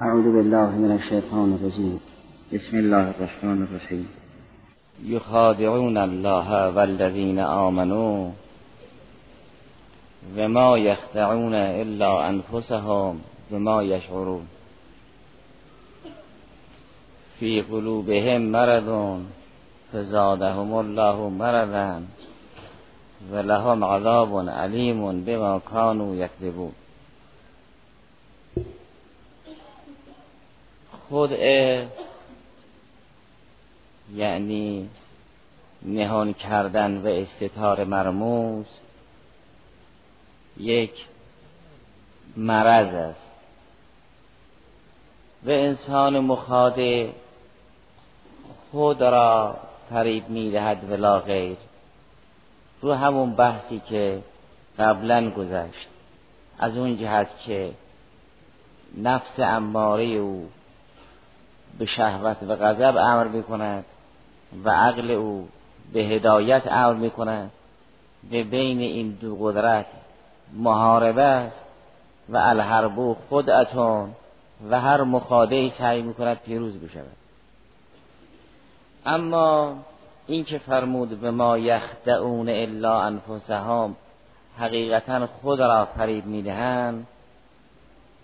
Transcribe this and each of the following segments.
اعوذ بالله من الشیطان الرجیم بسم الله الرحمن الرحیم یخادعون الله والذین آمنوا و ما یخدعون الا انفسهم و ما یشعرون فی قلوبهم مرض فزادهم الله مرضا و لهم عذاب علیم بما كانوا یکذبون خود یعنی نهان کردن و استتار مرموز یک مرض است. و انسان مخاده خود را فریب می‌دهد ولا غیر. رو همون بحثی که قبلا گذشت. از اون جهت که نفس اماره او به شهوت و غضب امر می کند و عقل او به هدایت امر می کند و بین این دو قدرت محاربه است و الحربو خودتون و هر مخاده سعی می کند پیروز بشود. اما این که فرمود به ما یخدعون الا انفسهم حقیقتا خود را فریب می‌دهند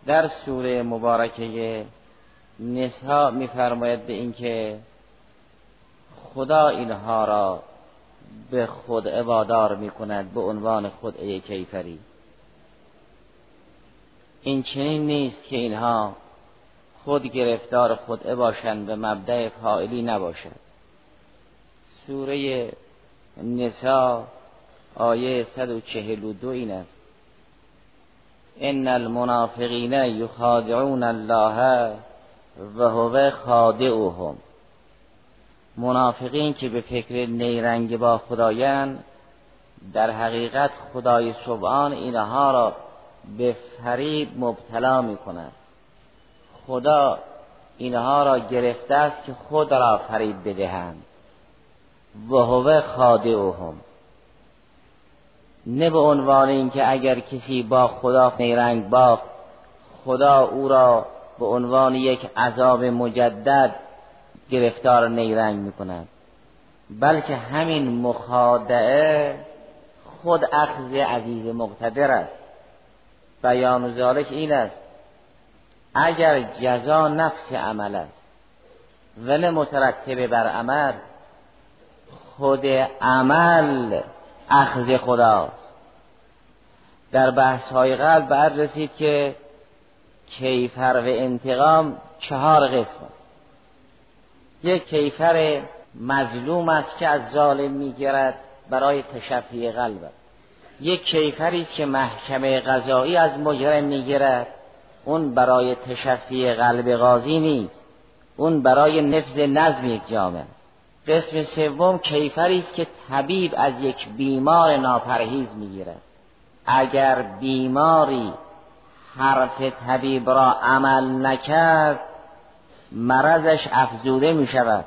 در سوره مبارکه نسا میفرماید به اینکه خدا اینها را به خود عبادار می کند به عنوان ای کیفری. این چنین نیست که اینها خود گرفتار خود باشند به مبدع فائلی نباشد سوره نسا آیه 142 این است. ان المنافقین یخادعون الله و هو خادعهم. منافقین که به فکر نیرنگ با خدایان در حقیقت خدای سبحان اینها را به فریب مبتلا می کند خدا اینها را گرفته است که خود را فریب بدهند. و هو خادعهم. نه به عنوان اینکه اگر کسی با خدا نیرنگ باخت خدا او را به عنوان یک عذاب مجدد گرفتار نیرنگ می کند بلکه همین مخادعه خود اخذ عزیز مقتدر است. بیان ذالک این است اگر جزا نفس عمل است ولی مترتب بر عمل خود عمل اخذ خداست. در بحث های قلب بعد رسید که کیفر و انتقام چهار قسم است. یک کیفر مظلوم است که از ظالم می‌گیرد برای تشفی قلب. است یک کیفری است که محکمه قضایی از مجرم می‌گیرد. اون برای تشفی قلب قاضی نیست. اون برای نفذ نظم یک جامعه قسم سوم کیفری است که طبیب از یک بیمار ناپرهیز می‌گیرد. اگر بیماری حرف طبیب را عمل نکرد مرضش افزوده می شود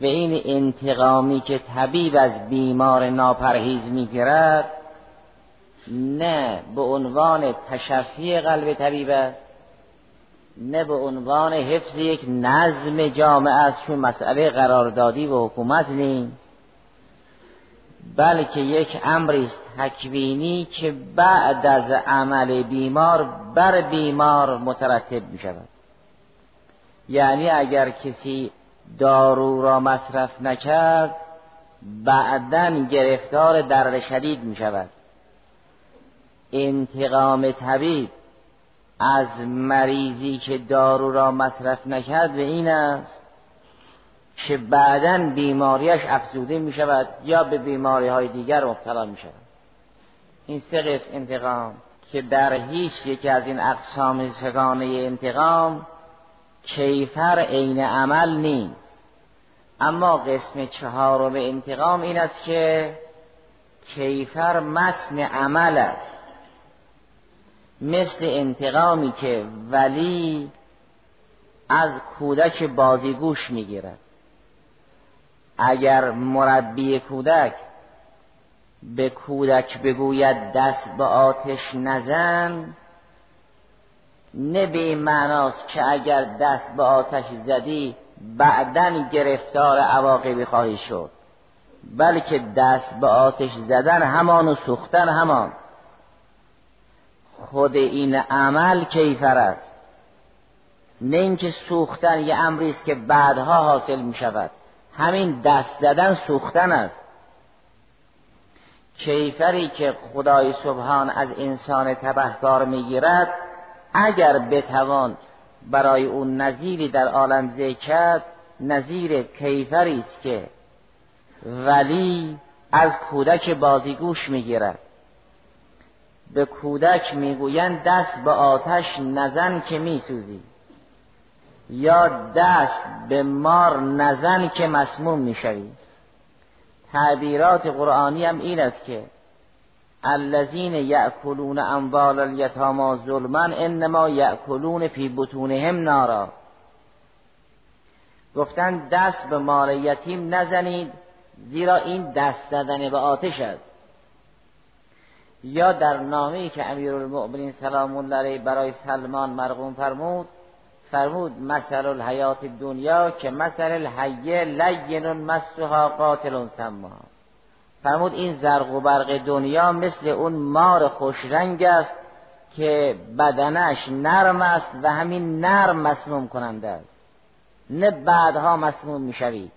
و این انتقامی که طبیب از بیمار ناپرهیز می گیرد نه به عنوان تشفی قلب طبیب است نه به عنوان حفظ یک نظم جامعه است چون مسئله قراردادی و حکومت نیست. بلکه یک امری است تکوینی که بعد از عمل بیمار بر بیمار مترتب می شود یعنی اگر کسی دارو را مصرف نکرد بعدا گرفتار درد شدید می شود انتقام طبیب از مریضی که دارو را مصرف نکرد به این است که بعدا بیماریش افزوده می شود یا به بیماری های دیگر مبتلا می شود این سه قسم انتقام که در هیچ یکی از این اقسام سگانه انتقام کیفر عین عمل نیست. اما قسم چهارم انتقام این است که کیفر متن عمل است. مثل انتقامی که ولی از کودک بازیگوش می‌گیرد. اگر مربی کودک به کودک بگوید دست به آتش نزن نه به این معناست که اگر دست به آتش زدی بعدا گرفتار عواقبی خواهی شد بلکه دست به آتش زدن همان و سوختن همان. خود این عمل کیفر است؟ نه اینکه سوختن یه امری است که بعدها حاصل می شود همین دست زدن سوختن است. کیفری که خدای سبحان از انسان تبهکار می‌گیرد اگر بتوان برای اون نظیری در عالم ذکر نظیر کیفری است که ولی از کودک بازیگوش می‌گیرد. به کودک می‌گویند دست به آتش نزن که میسوزی. یا دست به مار نزن که مسموم می‌شوی. تعبیرات قرآنی هم این است که الذین یأکلون اموال الیتاما ظلما انما یأکلون فی بطونهم نارا. گفتن دست به مال یتیم نزنید زیرا این دست زدن به آتش است. یا در نامه‌ای که امیرالمؤمنین سلام الله علیه برای سلمان مرقوم فرمود فرمود مثل الحیات دنیا که مثل الحیه لین مسها قاتل سما فرمود این زرق و برق دنیا مثل اون مار خوشرنگ است که بدنش نرم است و همین نرم مسموم کننده است. نه بعدها مسموم می‌شوی.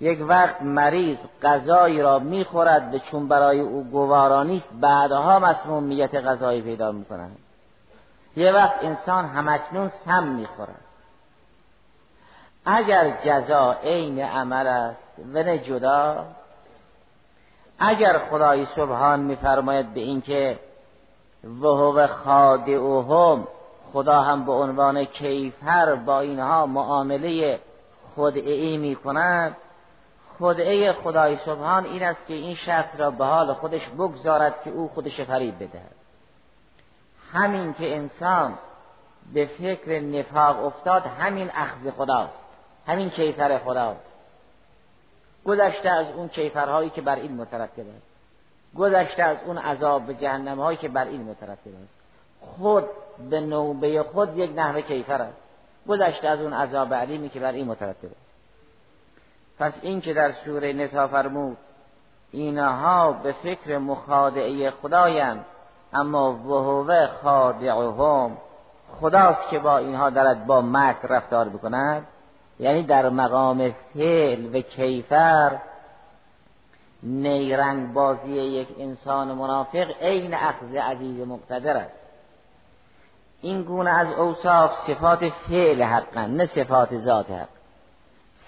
یک وقت مریض غذایی را می‌خورد و چون برای او گوارانی است بعدها مسمومیت غذایی پیدا می‌کنند یه وقت انسان همکنون سم می‌خورد. اگر جزا عین عمل است و نه جدا. اگر خدای سبحان میفرماید به اینکه وهو خادعهم خدا هم به عنوان کیفر با اینها معامله خدعی می کند خدعه خدای سبحان این است که این شخص را به حال خودش بگذارد که او خودش فریب بدهد. همین که انسان به فکر نفاق افتاد همین اخذ خداست همین کیفر خداست. گذشته از اون کیفرهایی که بر این مترتب است. گذشته از اون عذاب جهنم هایی که بر این مترتب است. خود به نوبه خود یک نحوه کیفر است. گذشته از اون عذاب علیمی که بر این مترتب است. پس این که در سوره نسا فرمود اینها به فکر مخادعه خدایند. اما وهو خادعهم. خداست که با اینها دارد با مکر رفتار بکند. یعنی در مقام فعل و کیفر نیرنگ بازی یک انسان منافق عین اخذ عزیز مقتدر است. این گونه از اوصاف صفات فعل حقا نه صفات ذات حق.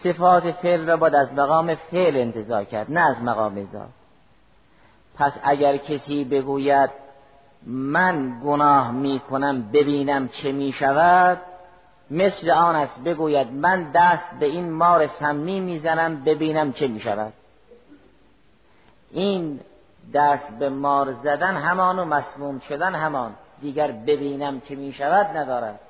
صفات فعل را باید از مقام فعل انتظار کرد نه از مقام ذات. پس اگر کسی بگوید من گناه می کنم ببینم چه می شود مثل آن است بگوید من دست به این مار سمی می‌زنم ببینم چه می شود این دست به مار زدن همان و مسموم شدن همان دیگر ببینم چه می شود ندارد.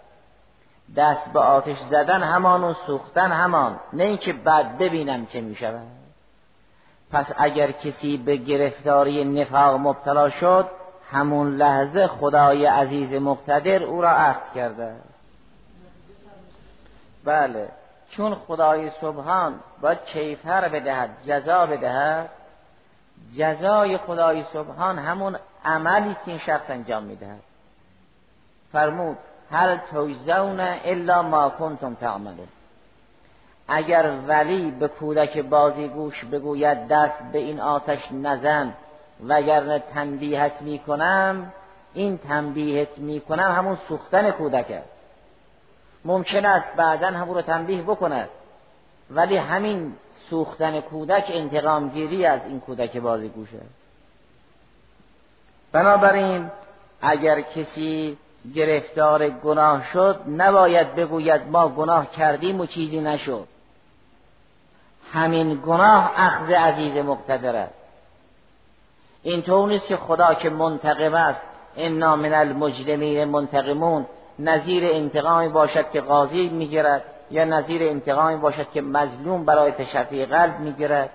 دست به آتش زدن همان و سوختن همان نه اینکه بعد ببینم چه می شود پس اگر کسی به گرفتاری نفاق مبتلا شد همون لحظه خدای عزیز مقتدر او را عهد کرده. بله چون خدای سبحان باید کیفر بدهد جزا بدهد جزای خدای سبحان همون عملی که این شخص انجام می‌دهد. فرمود هل توزون الا ما کنتم تعملون. اگر ولی به کودک بازیگوش بگوید دست به این آتش نزن. وگرنه تنبیهت می‌کنم این تنبیهت می‌کنم همون سوختن کودک است ممکن است بعدا همون رو تنبیه بکند ولی همین سوختن کودک انتقام گیری از این کودک بازیگوش است بنابراین اگر کسی گرفتار گناه شد نباید بگوید ما گناه کردیم و چیزی نشد. همین گناه اخذ عزیز مقتدر است این طور نیست که خدا که منتقم است. انا من المجرمین منتقمون. نظیر انتقامی باشد که قاضی می‌گیرد یا نظیر انتقامی باشد که مظلوم برای تشفی قلب می‌گیرد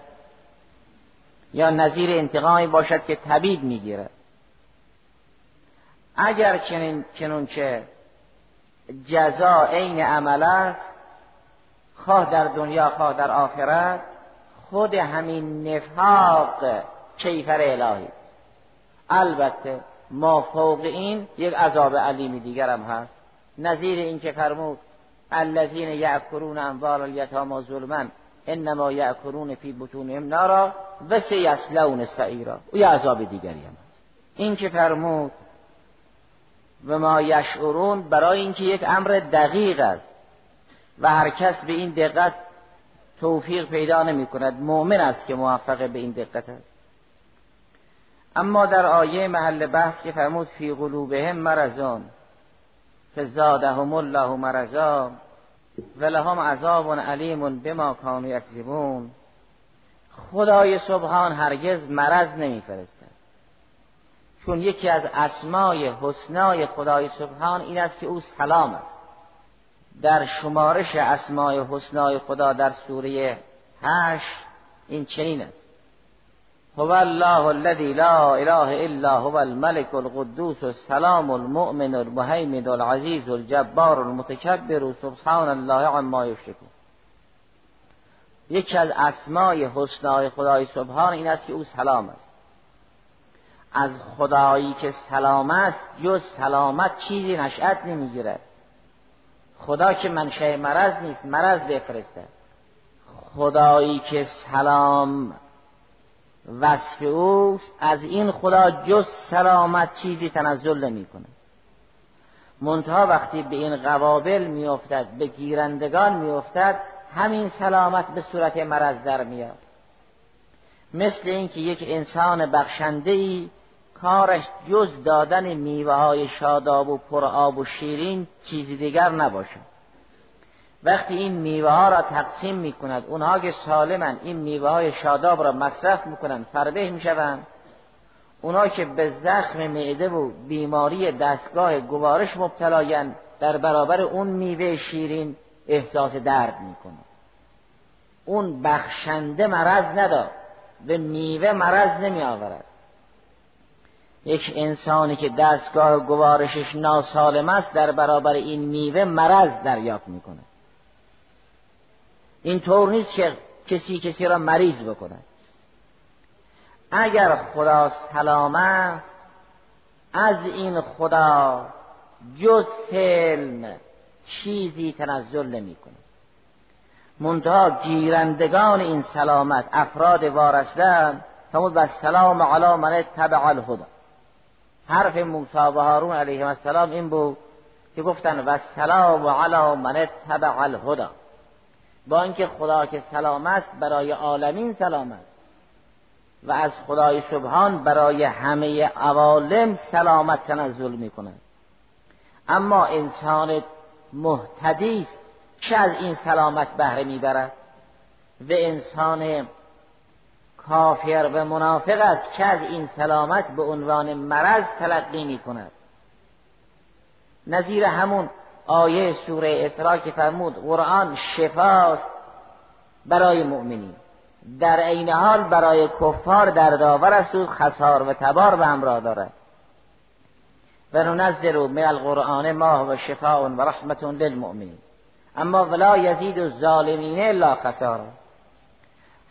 یا نظیر انتقامی باشد که طبیب می‌گیرد. اگر چنین چنون که جزا عین عمل است خواه در دنیا خواه در آخرت خود همین نفاق کیفر الهی. البته ما فوق این یک عذاب علیمی دیگر هم هست. نظیر این که فرمود الذین یعکرون اموال الیتاما ظلما انما یعکرون فی بطونهم نارا و سیسلون سعیرا. او یه عذاب دیگری هم هست. این که فرمود و ما یشعرون برای اینکه یک امر دقیق است و هر کس به این دقت توفیق پیدا نمی کند مؤمن است که موفق به این دقت است. اما در آیه محل بحث که فرمود فی قلوبهم مرزون فزادهم الله مرزا و لهم عذاب علیم بما کانوا یکذبون. خدای سبحان هرگز مرض نمیفرستد. چون یکی از اسمای حسنای خدای سبحان این است که او سلام است. در شمارش اسمای حسنای خدا در سوره هشت این چنین است. هو الله الذي لا اله الا هو الملك القدوس السلام المؤمن المهيمن العزيز الجبار المتكبر سبحان الله عما يشركون. یکی از اسمای حسنای خدای سبحان این است که او سلام است. از خدایی که سلامت جز سلامت چیزی نشأت نمی‌گیرد. خدا که منشه مرض نیست مرض بفرسته. خدایی که سلام وصف اوست از این خدا جز سلامت چیزی تنزل نمی‌کنه. منتها وقتی به این قوابل میافتد به گیرندگان میافتد همین سلامت به صورت مرض در میاد. مثل اینکه یک انسان بخشنده ای کارش جز دادن میوه های شاداب و پرآب و شیرین چیزی دیگر نباشد. وقتی این میوه ها را تقسیم می کند اونها که سالمن این میوه های شاداب را مصرف می‌کنند فربه می‌شوند. اونها که به زخم معده و بیماری دستگاه گوارش مبتلاین در برابر اون میوه شیرین احساس درد می‌کنه اون بخشنده مرض نداد به میوه مرض نمی آورد یک انسانی که دستگاه گوارشش ناسالم است در برابر این میوه مرض دریافت می‌کنه این طور نیست که کسی کسی را مریض بکنه. اگر خدا سلام است از این خدا جز سلم چیزی تنزل نمی‌کنه منتها گیرندگان این سلامت افراد وارسته فرمود و سلام علی من تبع الهدا حرف موسی و هارون علیهم السلام این بود که گفتن و سلام علی من تبع الهدا با اینکه خدا که سلامت برای عالمین سلامت و از خدای سبحان برای همه عوالم سلامت تنزل می‌کنه اما انسان محتدی چه از این سلامت بهره می‌برد؟ و انسان کافر و منافق است که از این سلامت به عنوان مرض تلقی می کند نظیر همون آیه سوره اسراء که فرمود قرآن شفاست برای مؤمنین در عین حال برای کفار در داور است و خسار و تبار به همراه دارد. و ننزل من القرآن ما و شفاء و رحمت للمؤمنین. اما ولا یزید الظالمین الا خسارا.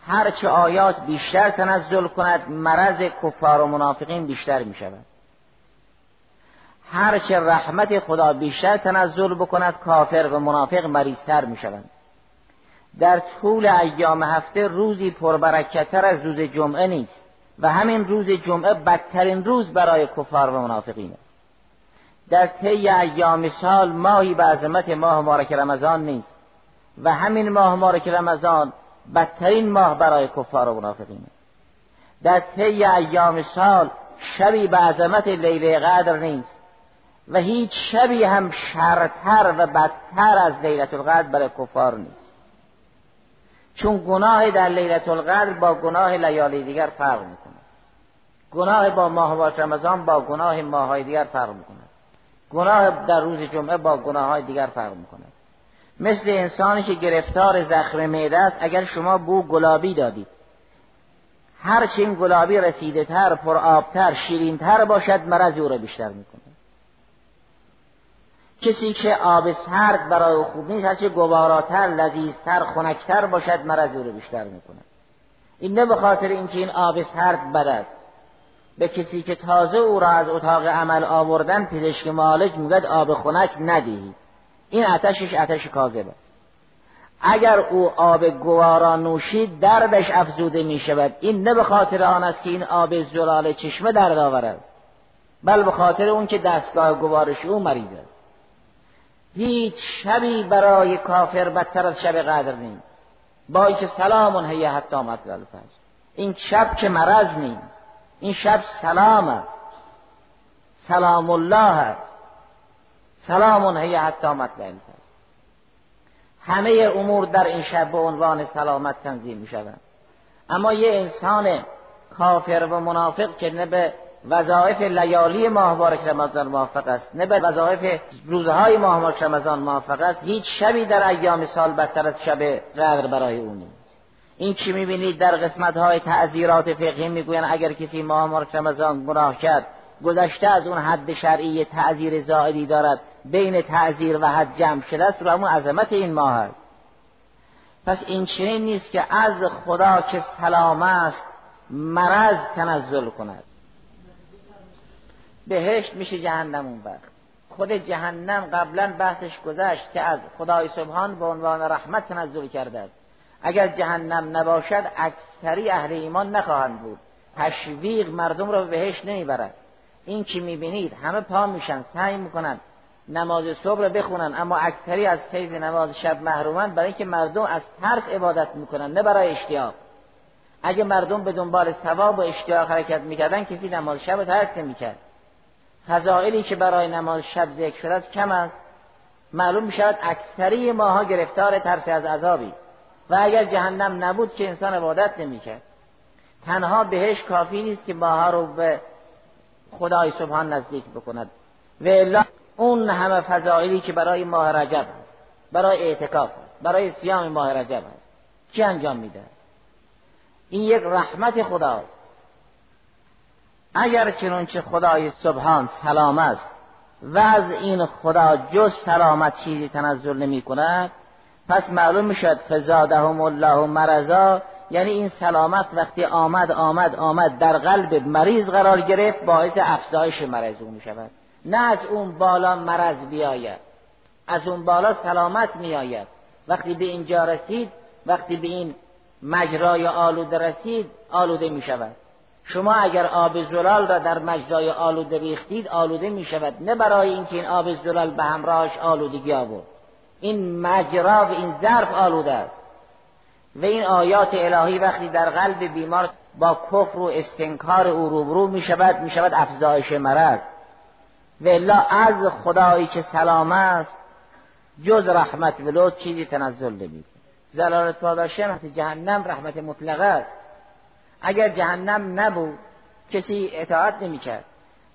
هرچه آیات بیشتر تنزل کند مرض کفار و منافقین بیشتر می شود هرچه رحمت خدا بیشتر تنزل بکند کافر و منافق مریضتر می شوند در طول ایام هفته روزی پربرکتتر از روز جمعه نیست و همین روز جمعه بدترین روز برای کفار و منافقین است. در طی ایام سال ماهی به عظمت ماه مبارک رمضان نیست و همین ماه مبارک رمضان بدترین ماه برای کفار و منافقین است. در طی ایام سال شبی به عظمت لیله قدر نیست و هیچ شبی هم شرتر و بدتر از لیلت القدر برای کفار نیست. چون گناه در لیلت القدر با گناه لیالی دیگر فرق می‌کنه گناه با ماه رمضان با گناه ماههای دیگر فرق می‌کنه گناه در روز جمعه با گناه های دیگر فرق می‌کنه مثل انسانی که گرفتار زخم معده است اگر شما بو گلابی دادید هرچه این گلابی رسیده تر پر آبتر شیرین تر باشد مرض او را بیشتر می‌کنه کسی که آب سرد برای خوب نیست هرچه گواراتر لذیذتر خنکتر باشد مرض رو بیشتر می‌کنه این نه به خاطر اینکه این آب سرد بد است. به کسی که تازه او را از اتاق عمل آوردن پزشک معالج میگد آب خنک ندهی این آتشش آتش کاذب است. اگر او آب گوارا نوشید دردش افزوده می شود این نه به خاطر آن است که این آب زلال چشمه درد آور است. بل به خاطر اون که دستگاه گوارش او مریض است. هیچ شبی برای کافر بدتر از شب قدر نیست. با اینکه سلام هیه حتی مطلع الفجر. این شب که مرض نیست. این شب سلام است. سلام الله است. سلام هیه حتی مطلع الفجر. همه امور در این شب به عنوان سلامت تنظیم می شود اما یه انسان کافر و منافق که نه به وظایف لیالی ماه مبارک رمضان موفق است. نه به وظایف روزهای ماه مبارک رمضان موفق است. هیچ شبی در ایام سال بدتر از شب قدر برای او نیست. این چی می‌بینید؟ در قسمت های تعذیرات فقهی می‌گویند اگر کسی ماه مبارک رمضان گناه کرد گذشته از اون حد شرعی تعذیر زائدی دارد. بین تعذیر و حد جمع شده است. و همون عظمت این ماه است. پس این چنین نیست که از خدا که سلام است مرض تنزل کند. بهشت میشه جهنم اون وقت خود جهنم قبلا بحثش گذشت که از خدای سبحان به عنوان رحمت تنزل کرده است. اگر جهنم نباشد اکثری اهل ایمان نخواهند بود. تشویق مردم را به بهشت نمی‌برد. این که می‌بینید؟ همه پا میشن سعی می‌کنن نماز صبح رو بخونن اما اکثری از فیض نماز شب محرومن برای اینکه مردم از ترس عبادت می‌کنن نه برای اشتیاق. اگه مردم به دنبال ثواب و اشتیاق حرکت می‌کردن کسی نماز شب رو ترک نمی‌کرد. فضائلی که برای نماز شب ذکر شده است کم است. معلوم می‌شود اکثری ماها گرفتار ترس از عذابی. و اگر جهنم نبود که انسان عبادت نمی‌کرد. تنها بهش کافی نیست که ماها رو به خدای سبحان نزدیک بکند. و الا اون همه فضائلی که برای ماه رجب هست. برای اعتکاف هست. برای سیام ماه رجب هست. کی انجام میده این یک رحمت خداست. اگر چنانچه خدای سبحان سلام است و از این خدا جز سلامت چیزی تنزل نمی کند پس معلوم می‌شد فزادهم الله مرضا یعنی این سلامت وقتی آمد آمد آمد در قلب مریض قرار گرفت باعث افزایش مرض او می شود. نه از اون بالا مرض بیاید از اون بالا سلامت می آید. وقتی به اینجا رسید وقتی به این مجرای آلوده رسید آلوده می شود. شما اگر آب زلال را در مجرای آلوده ریختید آلوده می شود نه برای اینکه این آب زلال به همراهش آلودگی آورد این مجرا و این ظرف آلوده است. و این آیات الهی وقتی در قلب بیمار با کفر و استنکار او روبرو می شود می شود افزایش مرض. و الا از خدایی که سلام است جز رحمت و لطف چیزی تنزل نمی زلالت پاداشه جهنم رحمت مطلقه است. اگر جهنم نبود کسی اطاعت نمی‌کرد.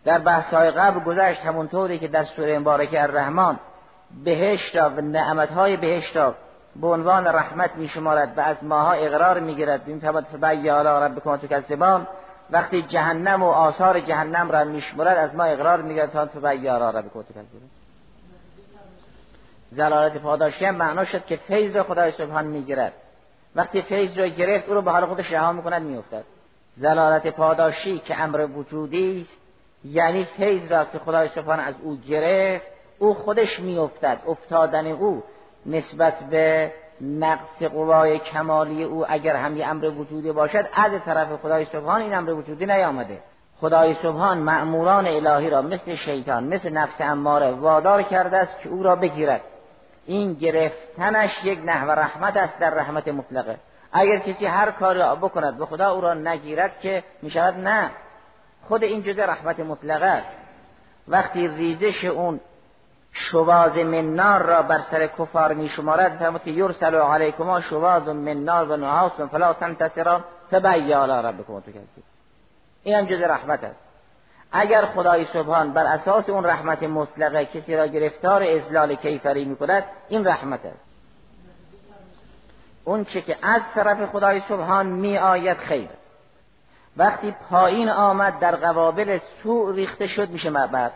در بحث های قبل گذشت همونطوری که در سوره مبارکه الرحمن بهشت و نعمت های بهشت به عنوان رحمت می شمارد و از ماها اقرار می گیرد بیم فبد فبی علا ربکم تکذبان. وقتی جهنم و آثار جهنم را می شمارد از ما اقرار می گیرد فبی علا ربکم تکذبان. زلالت پاداشی هم معنا شد که فیض خدای سبحان می گیرد وقتی فیض رو گرفت او رو به حال خودش رها می‌کند میافتد. زلالت پاداشی که امر وجودی است یعنی فیض را که خدای سبحان از او گرفت او خودش میافتد. افتادن او نسبت به نقص قوای کمالی او اگر هم یه امر وجودی باشد از طرف خدای سبحان این امر وجودی نیامده. خدای سبحان مأموران الهی را مثل شیطان مثل نفس اماره وادار کرده است که او را بگیرد. این گرفتنش یک نحو رحمت است در رحمت مطلقه. اگر کسی هر کاری بکند به خدا او را نگیرد که می شود نه. خود این جزء رحمت مطلقه است. وقتی ریزش اون شواز نار را بر سر کفار می شمارد فرمود که یرسل علیکما شواز من نار و نحاس فلا تنتصران فبیا علی ربکم تکذب این هم جزء رحمت است. اگر خدای سبحان بر اساس اون رحمت مطلقه کسی را گرفتار ازلال کیفری می کند این رحمت است. اون چه که از طرف خدای سبحان می آید خیر. است وقتی پایین آمد در قوابل سوء ریخته شد میشه معبد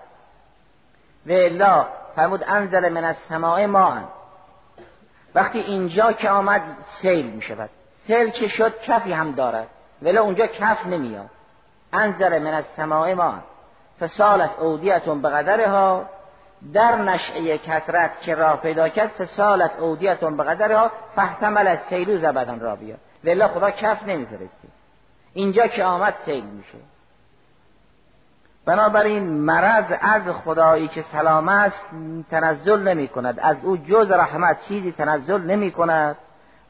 و الا فرمود انزل من السماء ما وقتی اینجا که آمد سیل می شود سیل که شد؟ کفی هم دارد. ولی اونجا کف نمیاد. انزل من السماء ما. فسالت اودیتون به قدرها. در نشعه کثرت که راه پیدا کرد فسالت اودیتون به قدرها. فحتمل از سیلو زبدن را بیا. ولی خدا کف نمیفرستی اینجا که آمد سیل میشه. بنابراین مرض از خدایی که سلام است تنزل نمی کند از او جز رحمت چیزی تنزل نمی کند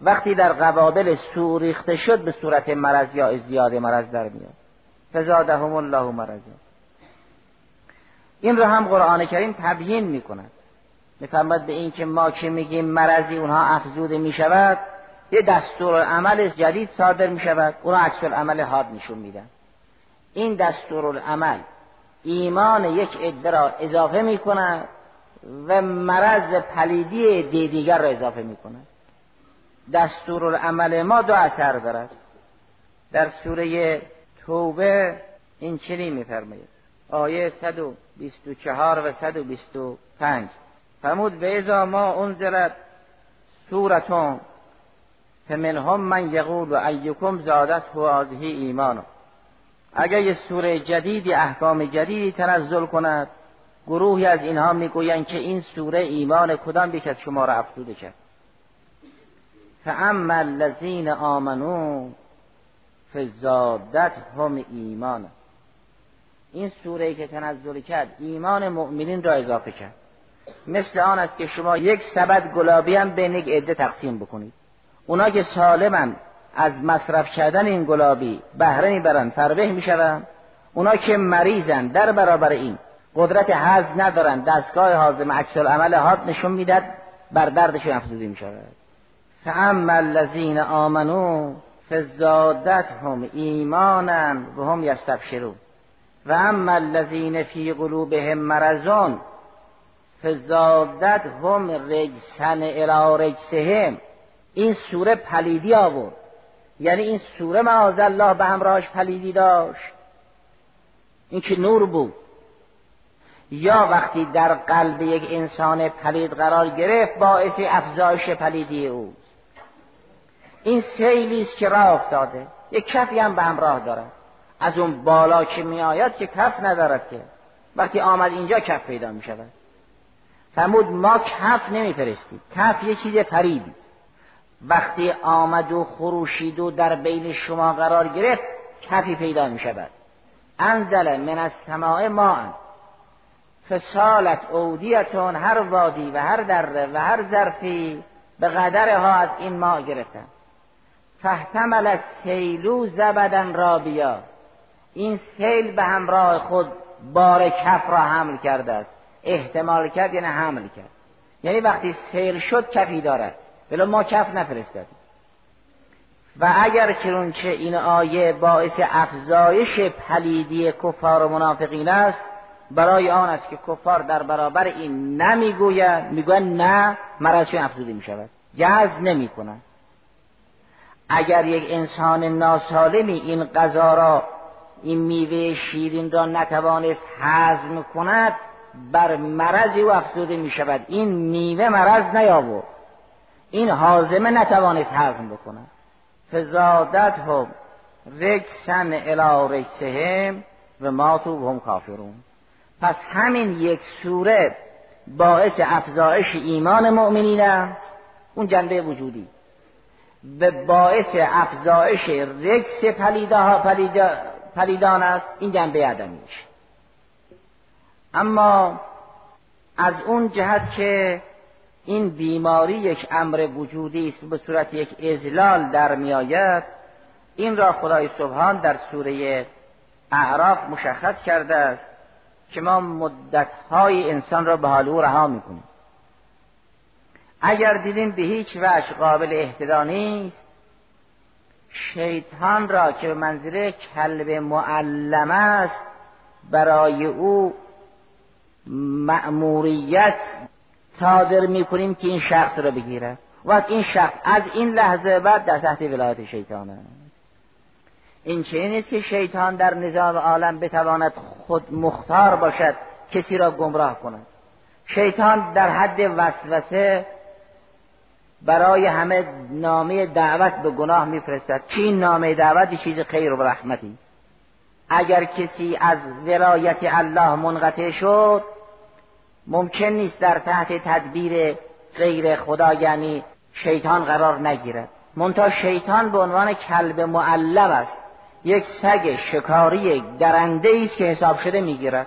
وقتی در قبابل سو ریخته شد به صورت مرض یا ازدیاد مرض در میاد. فزادهم الله مرض این رو هم قرآن کریم تبیین می کند به این که ما که میگیم مرضی اونها افزوده می شود یه دستور عمل جدید صادر می شود اونها عکس عمل حاد نشون میدن. این دستور عمل ایمان یک عده را اضافه می کند و مرض پلیدی دیگر را اضافه می کند دستور عمل ما دو اثر دارد. در سوره توبه این چنین میفرماید؟ آیه 124 و 125 فرمود به ازا ما انزلت سورتون فمنهم من یقول و ایکم زادت هو ایمانو اگر یه سوره جدیدی احکام جدیدی تنزل کند گروهی از اینها می‌گویند که این سوره ایمان کدام یک از شما را افزوده کرد؟ فاما الذین آمنو فزادت هم ایمان. این سوره که تنزل کرد ایمان مؤمنین را اضافه کرد. مثل آن است که شما یک سبد گلابی هم بین یک عده تقسیم بکنید. اونا که سالمن از مصرف کردن این گلابی بهره می‌برن فربه میشون اونا که مریضن در برابر این قدرت حز ندارن. دستگاه حازم عکس العمل حاد نشون می‌داد بر دردشون افزوده می‌شود. فاما الذین آمنو فزادت هم ایمانا و هم یستبشرون. و اما الذین فی قلوبهم مرضون فزادت هم رجسن الی رجسهم. این سوره پلیدی آورد. یعنی این سوره معاذ الله به همراهش پلیدی داشت. این که نور بود. یا وقتی در قلب یک انسان پلید قرار گرفت باعث افزایش پلیدی او. این سیلی است که راه افتاده. یک کفی هم به همراه داره. از اون بالا که میآید که کف ندارد که. وقتی آمد اینجا کف پیدا می شود فرمود ما کف نمیفرستید کف یه چیز فریبی وقتی آمد و خروشید و در بین شما قرار گرفت کفی پیدا می شود انزل من از سماع ما فسالت اودیتون هر وادی و هر دره و هر ظرفی به قدرها از این ماء گرفتن. فاحتمل سیلو زبدن رابیا این سیل به همراه خود بار کف را حمل کرده است. احتمال کرد یعنی حمل کرد. یعنی وقتی سیل شد کفی دارد. ولی ما کف نفرستادیم و اگر چه این آیه باعث افزایش پلیدی کفار و منافقین است برای آن است که کفار در برابر این نمی‌گویند می‌گویند نه مرضشون افزوده می شود جذب نمی کنند اگر یک انسان ناسالمی این غذا را این میوه شیرین را نتوانست هضم کند بر مرضی و افزوده می شود این میوه مرض نیاورد. این حازمه نتوانست هضم بکنه فزادت هم رکسن الا رکسهم و ماتو هم کافرون. پس همین یک سوره باعث افزایش ایمان مؤمنین است. اون جنبه وجودی. و باعث افزایش رکس پلیدان است. این جنبه عدمیش اما از اون جهت که این بیماری یک امر وجودی است به صورت یک ازلال در میآید این را خدای سبحان در سوره اعراف مشخص کرده است که ما مدتهای انسان را به حال او رها می‌کنیم. اگر دیدیم به هیچ وجه قابل اهتدا نیست شیطان را که به منظره کلب معلم است برای او مأموریت صادر می‌کنیم که این شخص را بگیره و این شخص از این لحظه بعد در تحت ولایت شیطان است. این چه نیست که شیطان در نظام عالم بتواند خود مختار باشد کسی را گمراه کند. شیطان در حد وسوسه برای همه نامه دعوت به گناه میفرستد. چی نامه دعوت؟ چیز خیر و رحمتی. اگر کسی از ولایت الله منقطع شد ممکن نیست در تحت تدبیر غیر خدا یعنی شیطان قرار نگیرد. منتها شیطان به عنوان کلب معلم است. یک سگ شکاری درنده است که حساب شده می‌گیرد.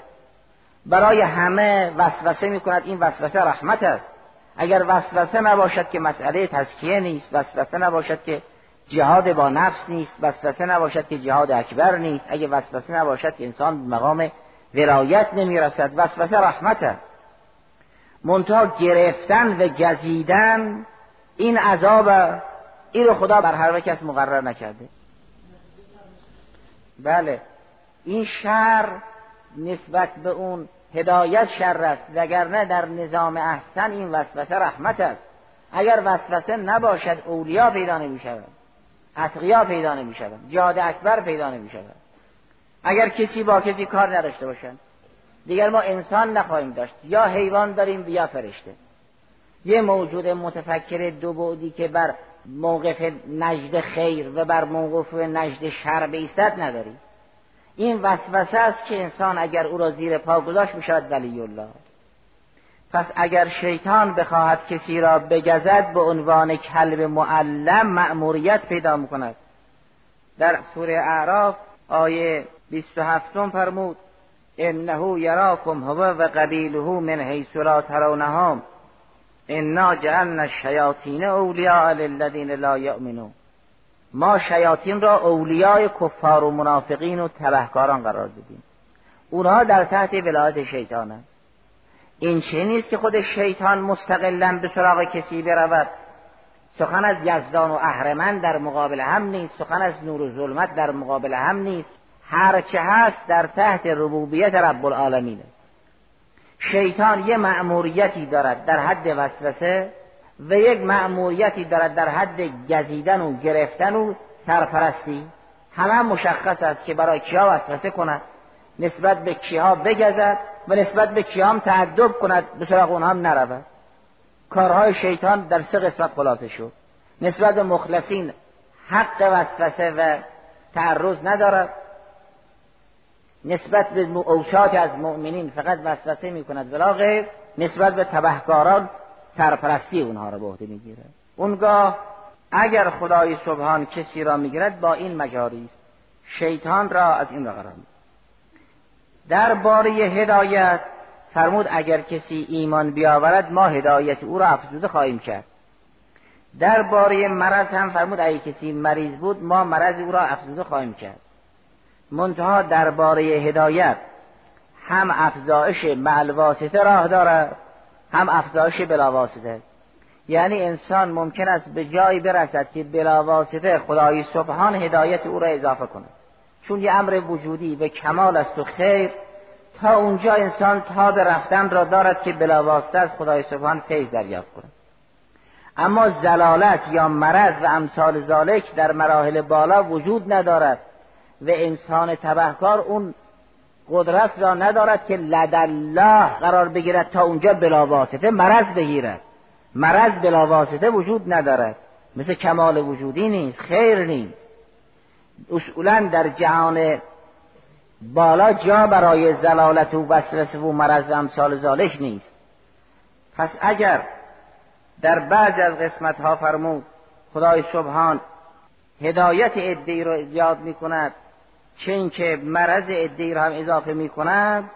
برای همه وسوسه می‌کند. این وسوسه رحمت است. اگر وسوسه نباشد که مسئله تزکیه نیست وسوسه نباشد که جهاد با نفس نیست وسوسه نباشد که جهاد اکبر نیست. اگر وسوسه نباشد که انسان به مقام ولایت نمی‌رسد. وسوسه رحمت است. منتها گرفتن و گزیدن این عذاب است. این رو خدا بر هر کس مقرر نکرده. بله. این شر نسبت به اون هدایت شر است وگرنه در نظام احسن این وسوسه رحمت است. اگر وسوسه نباشد اولیا پیدا نمی شود اتقیا پیدا نمی شود جاد اکبر پیدا نمی شود اگر کسی با کسی کار نداشته باشند دیگر ما انسان نخواهیم داشت. یا حیوان داریم یا فرشته. یه موجود متفکر دو بعدی که بر موقف نجد خیر و بر موقف نجد شر بیستد نداریم. این وسوسه است که انسان اگر او را زیر پا گذاشت می‌شود ولی الله. پس اگر شیطان بخواهد کسی را بگزد به عنوان کلب معلم مأموریت پیدا می‌کند. در سوره اعراف آیه 27 فرمود انه یراکم هو و قبیله من حیث لا ترونهم. انا جعلنا الشیاطین اولیاء للذین لا یؤمنون. ما شیاطین را اولیای کفار و منافقین و تبهکاران قرار دادیم. اونها در تحت ولایت شیطانند این چه نیست که خود شیطان مستقلا به سراغ کسی برود؟ سخن از یزدان و اهرمن در مقابل هم نیست. سخن از نور و ظلمت در مقابل هم نیست. هر چه هست در تحت ربوبیت رب العالمین شیطان یه مأموریتی دارد در حد وسوسه. و یک مأموریتی دارد در حد گزیدن و گرفتن و سرپرستی. همه مشخص است که برای کیا وسوسه کند نسبت به کیها بگزد و نسبت به کیام تعدب کند به سراغ اونها هم نرود. کارهای شیطان در سه قسمت خلاصه شد. نسبت به مخلصین حق وسوسه و تعرض ندارد. نسبت به اوساط از مؤمنین فقط وسوسه می کند ولا غیر نسبت به تبهکاران سرپرستی اونها را به عهده می‌گیرد اونگاه اگر خدای سبحان کسی را می‌گیرد با این مجاری است. شیطان را از این را قرار در باره هدایت فرمود اگر کسی ایمان بیاورد ما هدایت او را افزوده خواهیم کرد. در باره مرض هم فرمود اگر کسی مریض بود ما مرض او را افزوده خواهیم کرد. منتها درباره هدایت هم افزایش معلواسطه راه دارد. هم افزایش بلاواسطه. یعنی انسان ممکن است به جایی برسد که بلاواسطه خدای سبحان هدایت او را اضافه کند. چون یه امر وجودی به کمال است و خیر تا اونجا انسان تا به رفتن را دارد که بلاواسطه از خدای سبحان فیض دریافت کند. اما زلالت یا مرض و امثال ذالک در مراحل بالا وجود ندارد و انسان تبهکار اون قدرت را ندارد که لدالله قرار بگیرد تا اونجا بلاواسطه مرض بگیرد. مرض بلاواسطه وجود ندارد. مثل کمال وجودی نیست خیر نیست. اصولا در جهان بالا جا برای زلالت و وسوسه و مرض امثال زالش نیست. پس اگر در بعض از قسمت ها فرمود خدای سبحان هدایت ادهی را یاد می کند چه اینکه مرض ادهی را هم اضافه می کند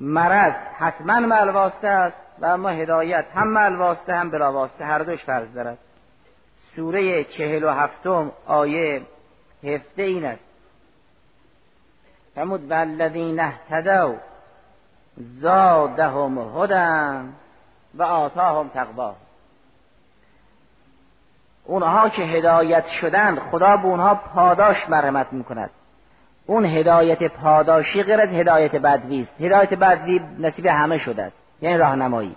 مرض حتما ملواسته است و اما هدایت هم ملواسته هم بلاواسته هر دوش فرض دارد. سوره چهل و هفتم آیه هفته این است. فرمود والذین اهتدوا زادهم هدى و آتاهم تقوا اونها که هدایت شدند خدا به اونها پاداش مرحمت می‌کند. اون هدایت پاداشی غیر از هدایت بدوی است هدایت بدوی نصیب همه شده است. یعنی راهنمایی.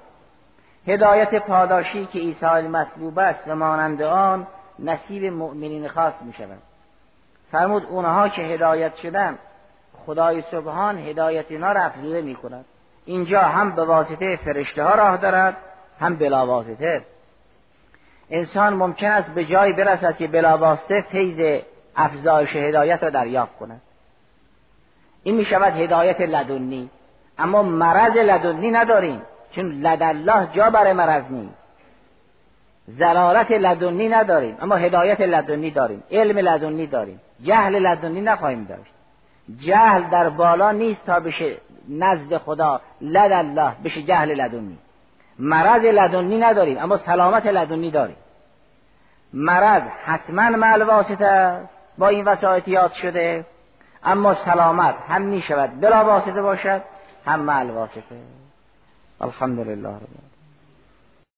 هدایت پاداشی که عیسی مطلوب است و مانند آن نصیب مؤمنین خاص می شود. فرمود اونها که هدایت شدن خدای سبحان هدایت اینا را افزوده می کند. اینجا هم به واسطه فرشته ها راه دارد هم بلا واسطه. انسان ممکن است به جایی برسد که بلا واسطه فیض افزایش هدایت را دریافت کند. این می شود هدایت لدنی. اما مرض لدنی نداریم چون لد الله جا برای مرض نیست. زلالت لدنی نداریم اما هدایت لدنی داریم. علم لدنی داریم. جهل لدنی نخواهیم داشت. جهل در بالا نیست تا بشه نزد خدا لد الله بشه جهل لدنی. مرض لدنی نداریم اما سلامت لدنی داریم. مرض حتما مع واسطه با این وسایط یاد شده اما سلامت هم می شود بلا واسطه باشد هم مع واسطه. الحمدلله رب